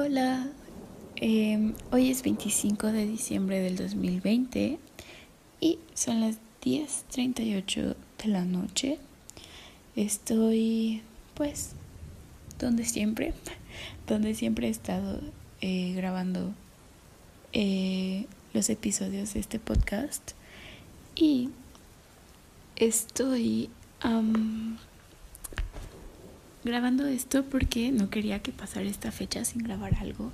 Hola, em, hoy es 25 de diciembre del 2020 y son las 10.38 de la noche. Estoy pues donde siempre, donde siempre he estado eh, grabando eh, los episodios de este podcast y estoy grabando esto porque no quería que pasara esta fecha sin grabar algo.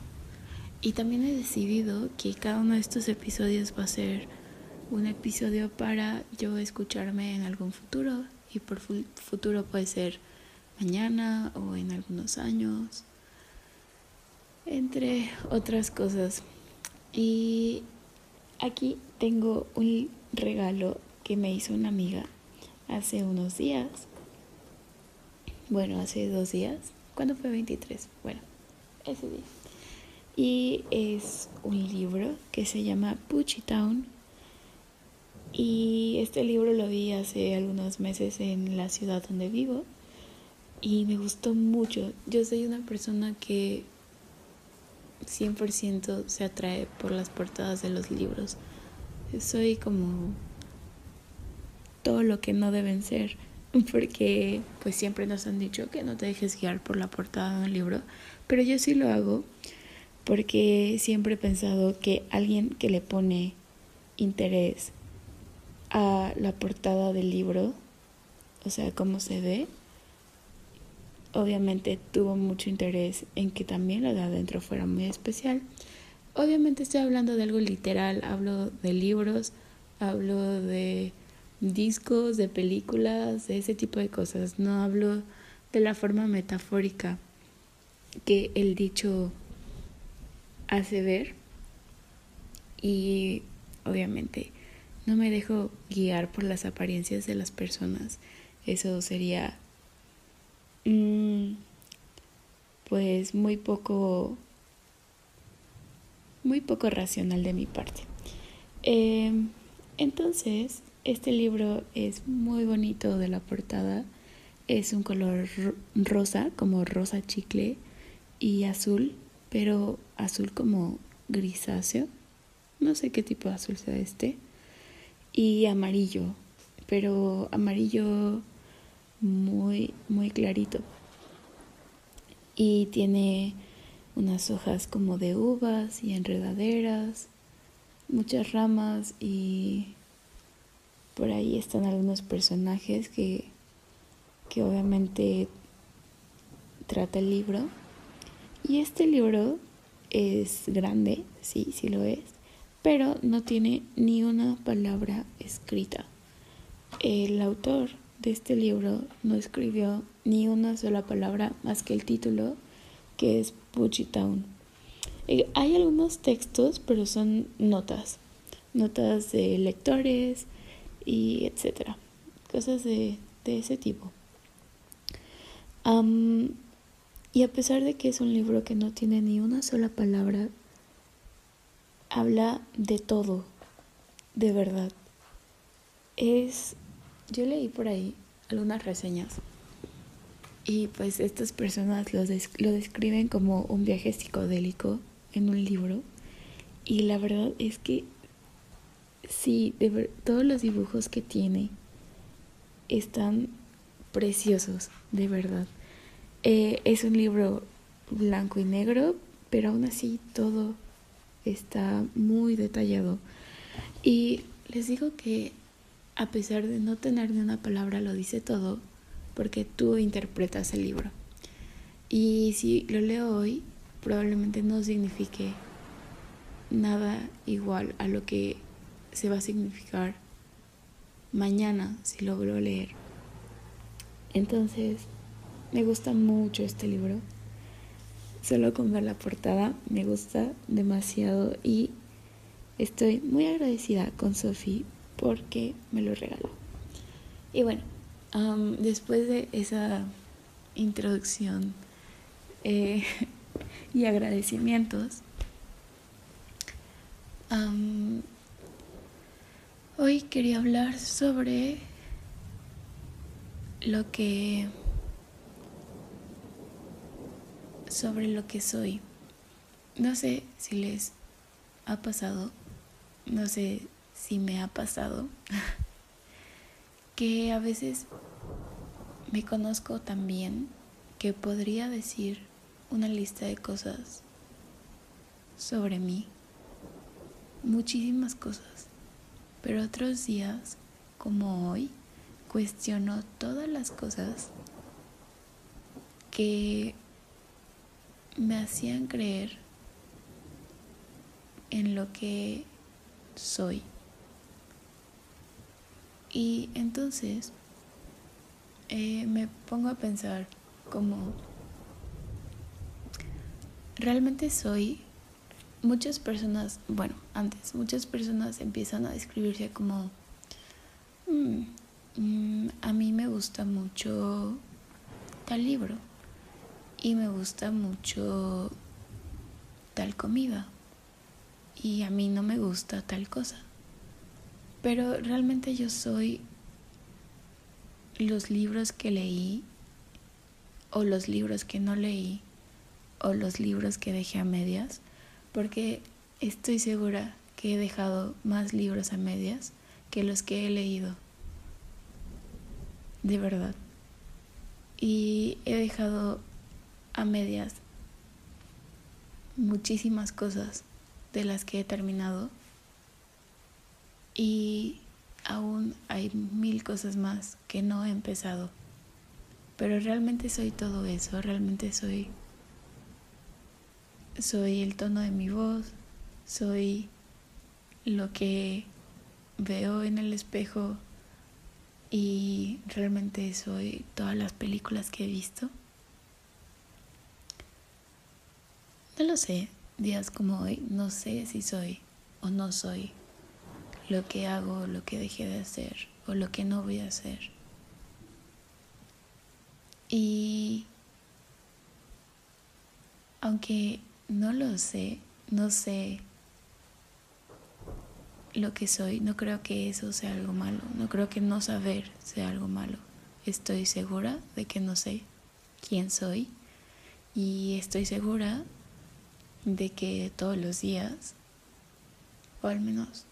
Y también he decidido que cada uno de estos episodios va a ser un episodio para yo escucharme en algún futuro. Y por futuro puede ser mañana o en algunos años. Entre otras cosas. Y aquí tengo un regalo que me hizo una amiga hace unos días bueno, hace dos días. ¿Cuándo fue 23? Bueno, ese día. Y es un libro que se llama Puchy Town. Y este libro lo vi hace algunos meses en la ciudad donde vivo. Y me gustó mucho. Yo soy una persona que 100% se atrae por las portadas de los libros. Soy como todo lo que no deben ser porque pues siempre nos han dicho que no te dejes guiar por la portada de un libro, pero yo sí lo hago porque siempre he pensado que alguien que le pone interés a la portada del libro, o sea, cómo se ve, obviamente tuvo mucho interés en que también lo de adentro fuera muy especial. Obviamente estoy hablando de algo literal, hablo de libros, hablo de discos, de películas, de ese tipo de cosas. No hablo de la forma metafórica que el dicho hace ver. Y obviamente no me dejo guiar por las apariencias de las personas. Eso sería mm, pues muy poco muy poco racional de mi parte. Em, entonces, este libro es muy bonito de la portada. Es un color rosa, como rosa chicle, y azul, pero azul como grisáceo. No sé qué tipo de azul sea este. Y amarillo, pero amarillo muy, muy clarito. Y tiene unas hojas como de uvas y enredaderas, muchas ramas y por ahí están algunos personajes que, que obviamente trata el libro. Y este libro es grande, sí, sí lo es, pero no tiene ni una palabra escrita. El autor de este libro no escribió ni una sola palabra más que el título, que es Puchy Town. Eh, hay algunos textos, pero son notas, notas de lectores, y etcétera. Cosas de, ese tipo. y a pesar de que es un libro que no tiene ni una sola palabra, habla de todo, de verdad. Es, yo leí por ahí algunas reseñas y pues estas personas lo, lo describen como un viaje psicodélico en un libro y la verdad es que Sí, de todos los dibujos que tiene están preciosos, de verdad. Eh, es un libro blanco y negro, pero aún así todo está muy detallado. Y les digo que a pesar de no tener ni una palabra, lo dice todo, porque tú interpretas el libro. Y si lo leo hoy, probablemente no signifique nada igual a lo que se va a significar mañana si logro leer. Entonces, me gusta mucho este libro. Solo con ver la portada me gusta demasiado y estoy muy agradecida con Sophie porque me lo regaló. Y bueno, después de esa introducción eh, y agradecimientos, Hoy quería hablar sobre lo que sobre lo que soy. no sé si les ha pasado, no sé si me ha pasado, que a veces me conozco tan bien que podría decir una lista de cosas sobre mí, muchísimas cosas, pero otros días, como hoy, cuestiono todas las cosas que me hacían creer en lo que soy. Y entonces eh, me pongo a pensar como realmente soy muchas personas, bueno, antes muchas personas empiezan a describirse como mm, mm, a mí me gusta mucho tal libro y me gusta mucho tal comida y a mí no me gusta tal cosa. Pero realmente yo soy los libros que leí o los libros que no leí o los libros que dejé a medias, porque estoy segura que he dejado más libros a medias que los que he leído. De verdad. Y he dejado a medias muchísimas cosas de las que he terminado y aún hay mil cosas más que no he empezado. Pero realmente soy todo eso, realmente soy soy el tono de mi voz, soy lo que veo en el espejo y realmente soy todas las películas que he visto. No lo sé, días como hoy, no sé si soy o no soy lo que hago, lo que dejé de hacer o lo que no voy a hacer. Y aunque no lo sé, no sé lo que soy, no creo que eso sea algo malo, no creo que no saber sea algo malo. Estoy segura de que no sé quién soy y estoy segura de que todos los días, o al menos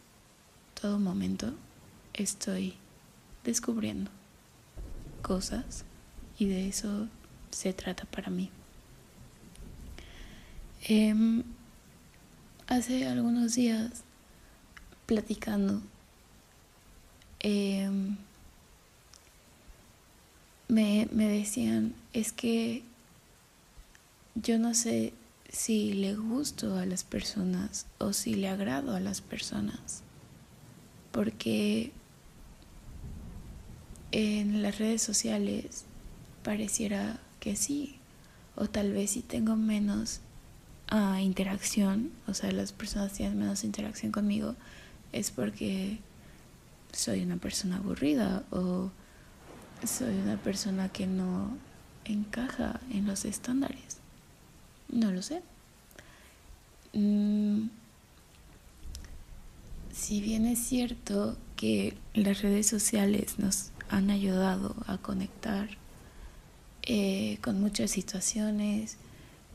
todo momento, estoy descubriendo cosas y de eso se trata para mí. Em, hace algunos días, platicando, em, me, me decían, es que yo no sé si le gusto a las personas o si le agrado a las personas. Porque en las redes sociales pareciera que sí, o tal vez si tengo menos ah, interacción, o sea, las personas tienen menos interacción conmigo, es porque soy una persona aburrida o soy una persona que no encaja en los estándares. No lo sé. Mm, si bien es cierto que las redes sociales nos han ayudado a conectar eh, con muchas situaciones,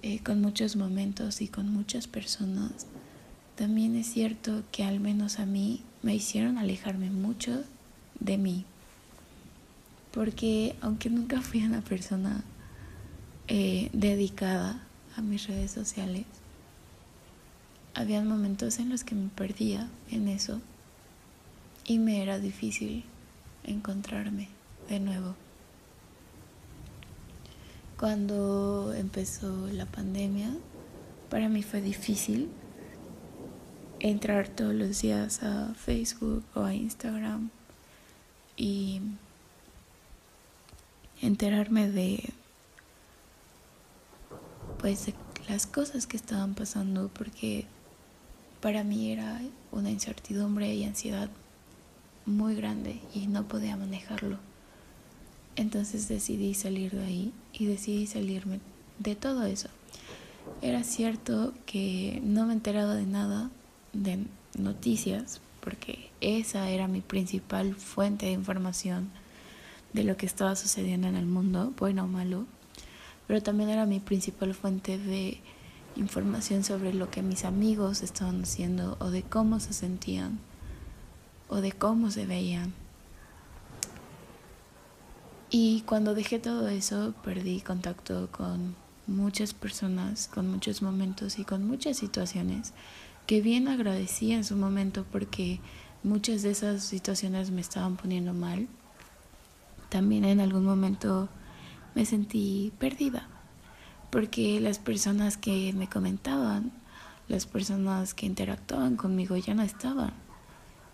eh, con muchos momentos y con muchas personas, también es cierto que al menos a mí me hicieron alejarme mucho de mí. Porque aunque nunca fui una persona eh, dedicada a mis redes sociales, habían momentos en los que me perdía en eso y me era difícil encontrarme de nuevo. Cuando empezó la pandemia, para mí fue difícil entrar todos los días a Facebook o a Instagram y enterarme de pues las cosas que estaban pasando porque para mí era una incertidumbre y ansiedad muy grande y no podía manejarlo. Entonces decidí salir de ahí y decidí salirme de todo eso. Era cierto que no me he enterado de nada de noticias porque esa era mi principal fuente de información de lo que estaba sucediendo en el mundo, bueno o malo pero también era mi principal fuente de información sobre lo que mis amigos estaban haciendo o de cómo se sentían o de cómo se veían. Y cuando dejé todo eso, perdí contacto con muchas personas, con muchos momentos y con muchas situaciones que bien agradecí en su momento porque muchas de esas situaciones me estaban poniendo mal. También en algún momento me sentí perdida porque las personas que me comentaban, las personas que interactuaban conmigo ya no estaban.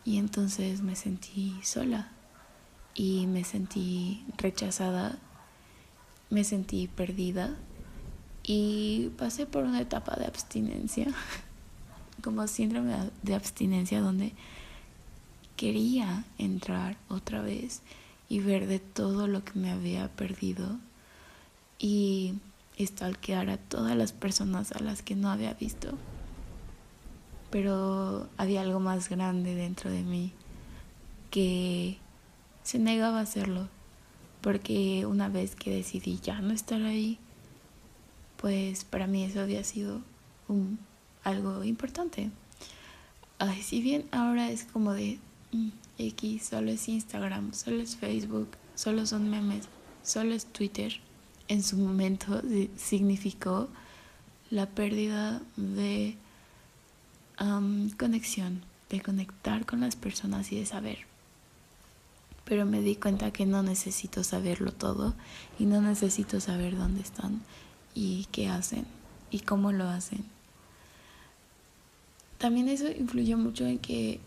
Y entonces me sentí sola y me sentí rechazada, me sentí perdida y pasé por una etapa de abstinencia, como síndrome de abstinencia donde quería entrar otra vez y ver de todo lo que me había perdido y stalkear a todas las personas a las que no había visto. Pero había algo más grande dentro de mí que se negaba a hacerlo, porque una vez que decidí ya no estar ahí, pues para mí eso había sido un, algo importante. Ay, si bien ahora es como de mm, X, solo es Instagram, solo es Facebook, solo son memes, solo es Twitter, en su momento significó la pérdida de conexión, de conectar con las personas y de saber. Pero me di cuenta que no necesito saberlo todo y no necesito saber dónde están y qué hacen y cómo lo hacen. También eso influyó mucho en que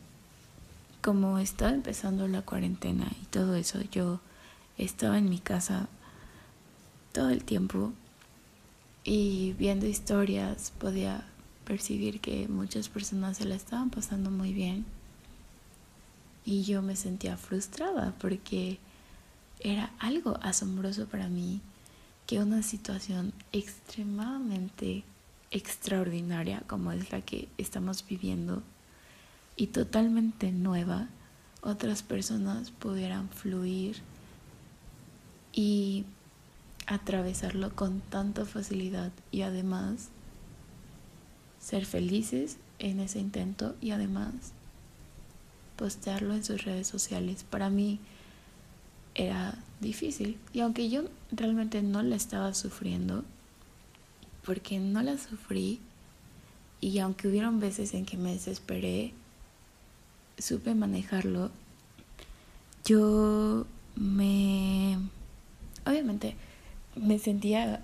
como estaba empezando la cuarentena y todo eso, yo estaba en mi casa todo el tiempo y viendo historias podía percibir que muchas personas se la estaban pasando muy bien y yo me sentía frustrada porque era algo asombroso para mí que una situación extremadamente extraordinaria como es la que estamos viviendo y totalmente nueva, otras personas pudieran fluir y atravesarlo con tanta facilidad y además ser felices en ese intento y además postearlo en sus redes sociales. Para mí era difícil y aunque yo realmente no la estaba sufriendo, porque no la sufrí y aunque hubieron veces en que me desesperé, supe manejarlo, yo me... Obviamente me sentía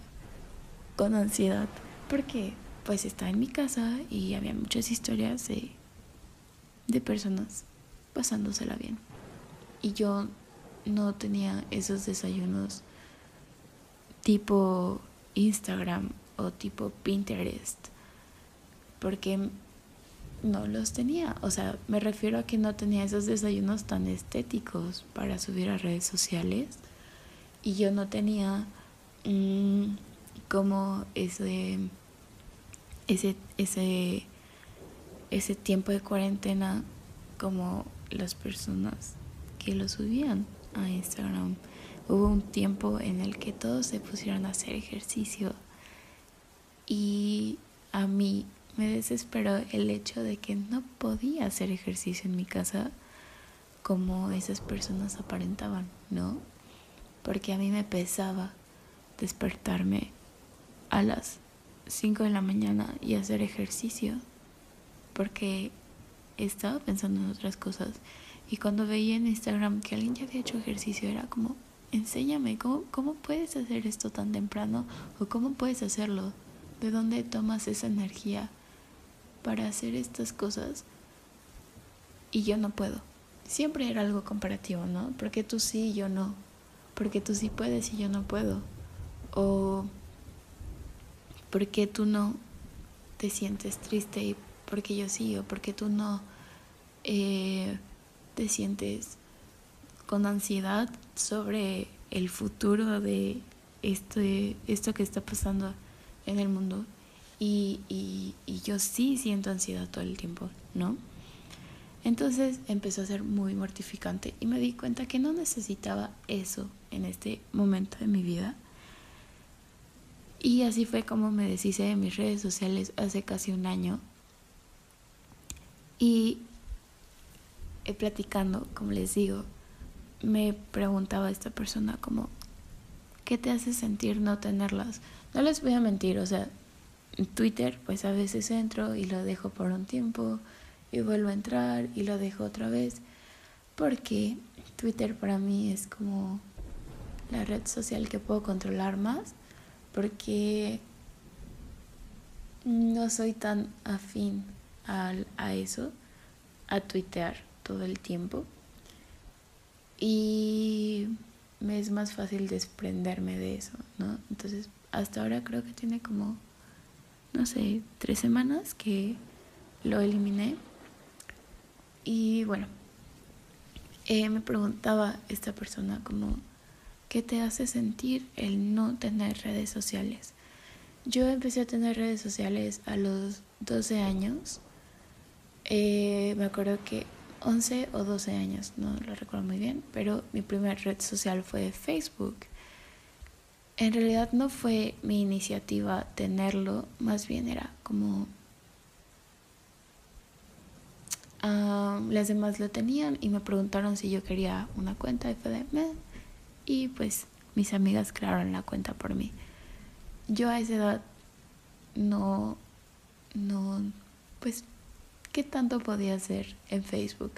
con ansiedad porque pues estaba en mi casa y había muchas historias de, de personas pasándosela bien. Y yo no tenía esos desayunos tipo Instagram o tipo Pinterest porque no los tenía. O sea, me refiero a que no tenía esos desayunos tan estéticos para subir a redes sociales y yo no tenía Mm, como ese, ese, ese, ese tiempo de cuarentena como las personas que lo subían a Instagram. Hubo un tiempo en el que todos se pusieron a hacer ejercicio y a mí me desesperó el hecho de que no podía hacer ejercicio en mi casa como esas personas aparentaban, ¿no? Porque a mí me pesaba despertarme a las 5 de la mañana y hacer ejercicio porque estaba pensando en otras cosas y cuando veía en Instagram que alguien ya había hecho ejercicio era como enséñame cómo, cómo puedes hacer esto tan temprano o cómo puedes hacerlo de dónde tomas esa energía para hacer estas cosas y yo no puedo. Siempre era algo comparativo no porque tú sí y yo no porque tú sí puedes y yo no puedo o por qué tú no te sientes triste y por qué yo sí, o por qué tú no eh, te sientes con ansiedad sobre el futuro de este, esto que está pasando en el mundo. Y, y, y yo sí siento ansiedad todo el tiempo, ¿no? Entonces empezó a ser muy mortificante y me di cuenta que no necesitaba eso en este momento de mi vida Y así fue como me deshice de mis redes sociales hace casi un año. Y eh, platicando, como les digo, me preguntaba esta persona como, ¿qué te hace sentir no tenerlas? No les voy a mentir, o sea, en Twitter pues a veces entro y lo dejo por un tiempo y vuelvo a entrar y lo dejo otra vez, porque Twitter para mí es como la red social que puedo controlar más porque no soy tan afín a, a eso, a tuitear todo el tiempo. Y me es más fácil desprenderme de eso, ¿no? Entonces, hasta ahora creo que tiene como, no sé, tres semanas que lo eliminé. Y bueno, eh, me preguntaba esta persona como ¿Qué te hace sentir el no tener redes sociales? Yo empecé a tener redes sociales a los 12 años. Eh, me acuerdo que 11 o 12 años, no lo recuerdo muy bien, pero mi primera red social fue Facebook. En realidad no fue mi iniciativa tenerlo, más bien era como las demás lo tenían y me preguntaron si yo quería una cuenta y fue de, y pues mis amigas crearon la cuenta por mí. Yo a esa edad no, no, pues, ¿qué tanto podía hacer en Facebook?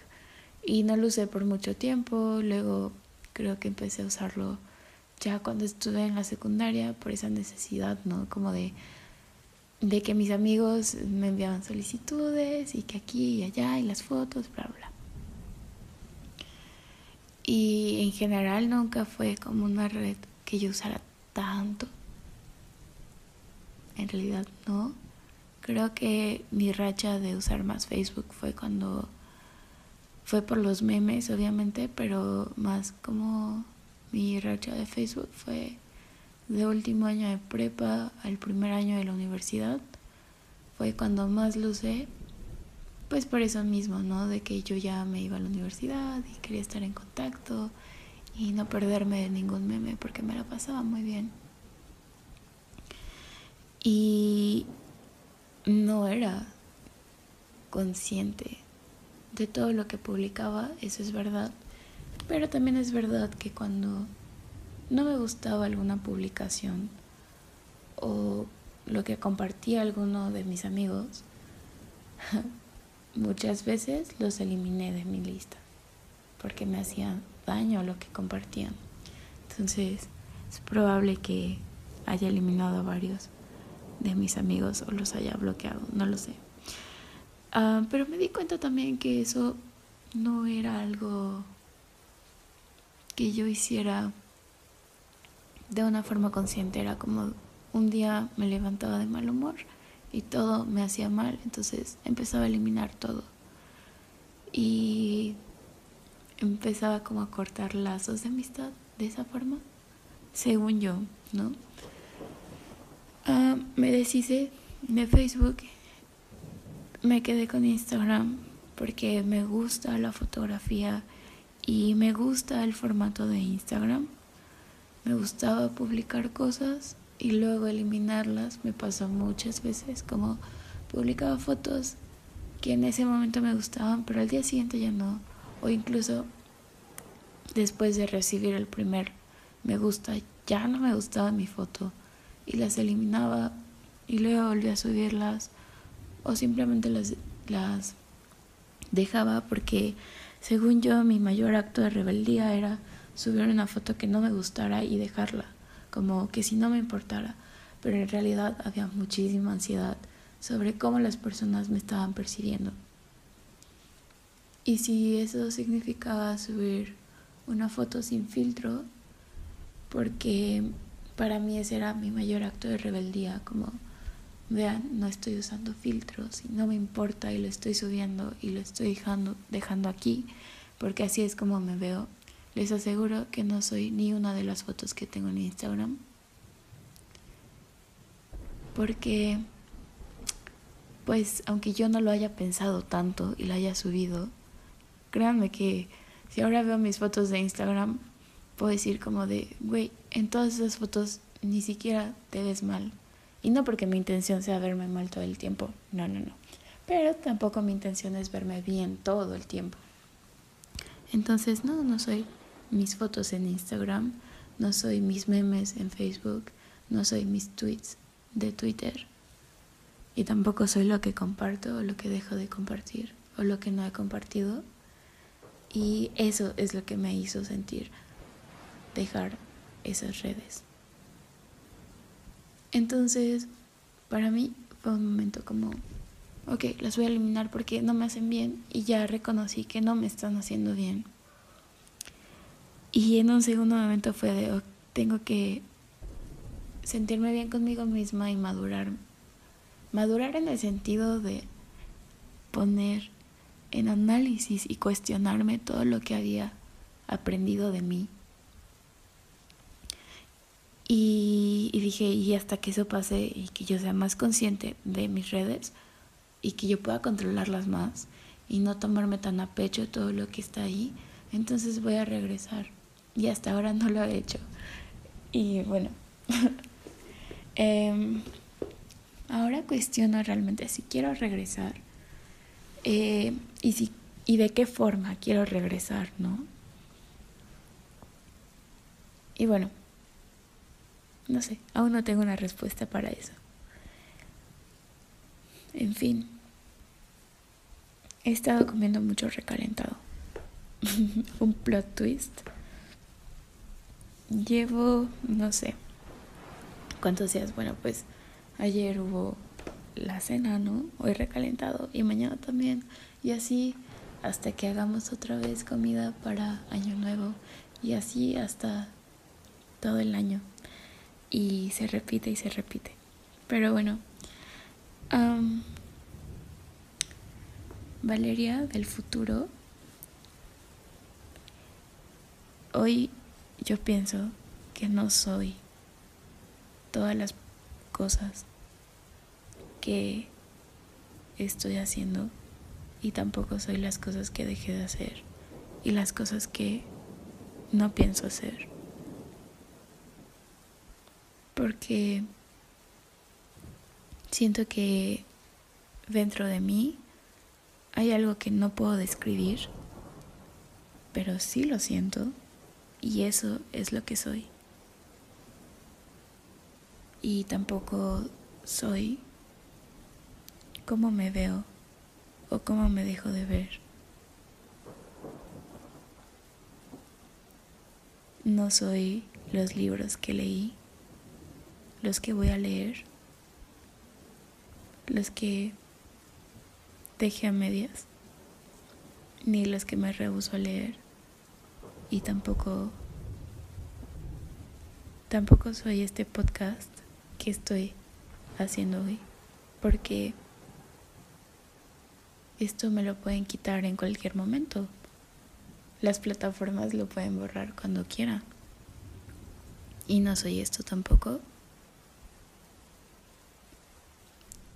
Y no lo usé por mucho tiempo, luego creo que empecé a usarlo ya cuando estuve en la secundaria por esa necesidad, ¿no? Como de, de que mis amigos me enviaban solicitudes y que aquí y allá y las fotos, bla, bla. Y en general nunca fue como una red que yo usara tanto. En realidad no. Creo que mi racha de usar más Facebook fue cuando fue por los memes, obviamente, pero más como mi racha de Facebook fue de último año de prepa al primer año de la universidad. Fue cuando más lo usé pues por eso mismo, ¿no? De que yo ya me iba a la universidad y quería estar en contacto y no perderme de ningún meme porque me la pasaba muy bien. Y no era consciente de todo lo que publicaba, eso es verdad. Pero también es verdad que cuando no me gustaba alguna publicación o lo que compartía alguno de mis amigos, Muchas veces los eliminé de mi lista porque me hacían daño lo que compartían. Entonces es probable que haya eliminado a varios de mis amigos o los haya bloqueado, no lo sé. Ah, pero me di cuenta también que eso no era algo que yo hiciera de una forma consciente, era como un día me levantaba de mal humor y todo me hacía mal, entonces empezaba a eliminar todo. Y empezaba como a cortar lazos de amistad de esa forma, según yo, ¿no? Ah, me deshice de Facebook, me quedé con Instagram porque me gusta la fotografía y me gusta el formato de Instagram. Me gustaba publicar cosas y luego eliminarlas. Me pasó muchas veces como publicaba fotos que en ese momento me gustaban pero al día siguiente ya no. O incluso después de recibir el primer me gusta ya no me gustaba mi foto y las eliminaba y luego volví a subirlas o simplemente las, las dejaba porque según yo mi mayor acto de rebeldía era subir una foto que no me gustara y dejarla como que si no me importara, pero en realidad había muchísima ansiedad sobre cómo las personas me estaban percibiendo. Y si eso significaba subir una foto sin filtro, porque para mí ese era mi mayor acto de rebeldía, como vean, no estoy usando filtros y no me importa y lo estoy subiendo y lo estoy dejando, dejando aquí, porque así es como me veo les aseguro que no soy ni una de las fotos que tengo en Instagram. Porque, pues, aunque yo no lo haya pensado tanto y la haya subido, créanme que si ahora veo mis fotos de Instagram, puedo decir como de, güey, en todas esas fotos ni siquiera te ves mal. Y no porque mi intención sea verme mal todo el tiempo, no, no, no. Pero tampoco mi intención es verme bien todo el tiempo. Entonces, no, no soy mis fotos en Instagram, no soy mis memes en Facebook, no soy mis tweets de Twitter. Y tampoco soy lo que comparto o lo que dejo de compartir o lo que no he compartido. Y eso es lo que me hizo sentir dejar esas redes. Entonces, para mí fue un momento como, ok, las voy a eliminar porque no me hacen bien y ya reconocí que no me están haciendo bien. Y en un segundo momento fue de, tengo que sentirme bien conmigo misma y madurar. Madurar en el sentido de poner en análisis y cuestionarme todo lo que había aprendido de mí. Y, dije, y hasta que eso pase y que yo sea más consciente de mis redes y que yo pueda controlarlas más y no tomarme tan a pecho todo lo que está ahí, entonces voy a regresar. Y hasta ahora no lo he hecho. Y bueno, eh, ahora cuestiono realmente si quiero regresar eh, y, si, y de qué forma quiero regresar, ¿no? Y bueno, no sé, aún no tengo una respuesta para eso. En fin, he estado comiendo mucho recalentado. Un plot twist. Llevo, no sé, cuántos días. Bueno, pues ayer hubo la cena, ¿no? Hoy recalentado y mañana también. Y así hasta que hagamos otra vez comida para Año Nuevo. Y así hasta todo el año. Y se repite y se repite. Pero bueno. Valeria del futuro. Hoy yo pienso que no soy todas las cosas que estoy haciendo y tampoco soy las cosas que dejé de hacer y las cosas que no pienso hacer. Porque siento que dentro de mí hay algo que no puedo describir, pero sí lo siento y eso es lo que soy y tampoco soy como me veo o cómo me dejo de ver. No soy los libros que leí, los que voy a leer, los que dejé a medias, ni los que me rehuso a leer y tampoco tampoco soy este podcast que estoy haciendo hoy, porque esto me lo pueden quitar en cualquier momento. Las plataformas lo pueden borrar cuando quieran. Y no soy esto tampoco.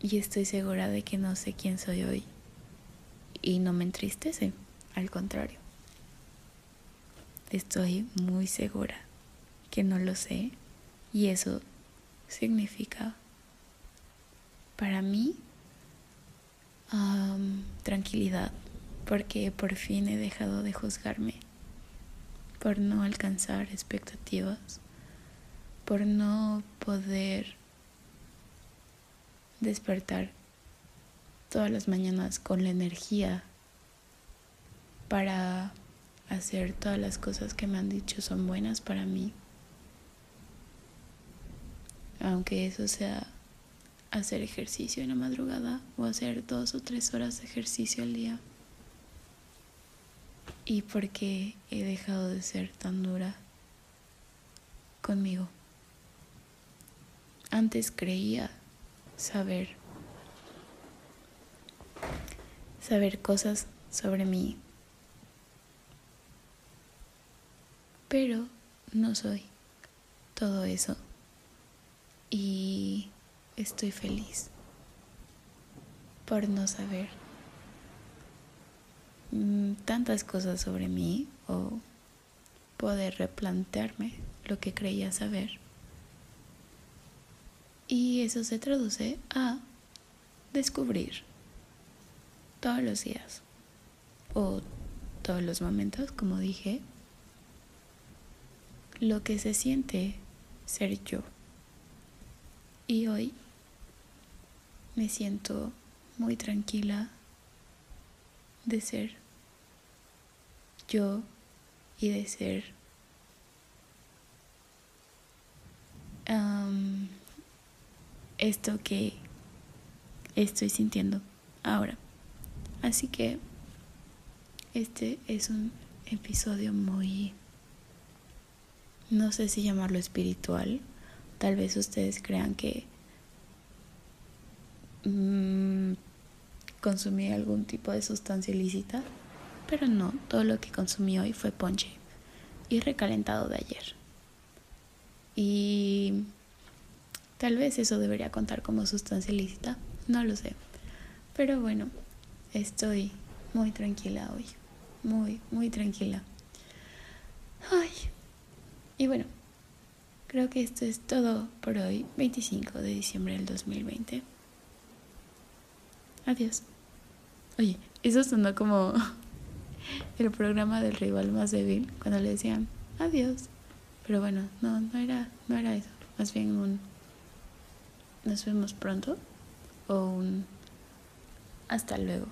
Y estoy segura de que no sé quién soy hoy. Y no me entristece, al contrario. Estoy muy segura que no lo sé. Y eso significa para mí tranquilidad, porque por fin he dejado de juzgarme por no alcanzar expectativas, por no poder despertar todas las mañanas con la energía para hacer todas las cosas que me han dicho son buenas para mí aunque eso sea hacer ejercicio en la madrugada o hacer dos o tres horas de ejercicio al día. Y porque he dejado de ser tan dura conmigo. Antes creía saber saber cosas sobre mí. Pero no soy todo eso y estoy feliz por no saber mm, tantas cosas sobre mí o poder replantearme lo que creía saber Y eso se traduce a descubrir todos los días o todos los momentos, como dije, lo que se siente ser yo. Y hoy me siento muy tranquila de ser yo y de ser esto que estoy sintiendo ahora. Así que este es un episodio muy, no sé si llamarlo espiritual. Tal vez ustedes crean que mmm, consumí algún tipo de sustancia ilícita, pero no, todo lo que consumí hoy fue ponche y recalentado de ayer. Y tal vez eso debería contar como sustancia ilícita, no lo sé. Pero bueno, estoy muy tranquila hoy, muy, muy tranquila. Ay, y bueno, creo que esto es todo por hoy, 25 de diciembre del 2020. Adiós. Oye, eso sonó como el programa del rival más débil cuando le decían adiós. Pero bueno, no, no era, no era eso. Más bien un nos vemos pronto o hasta luego.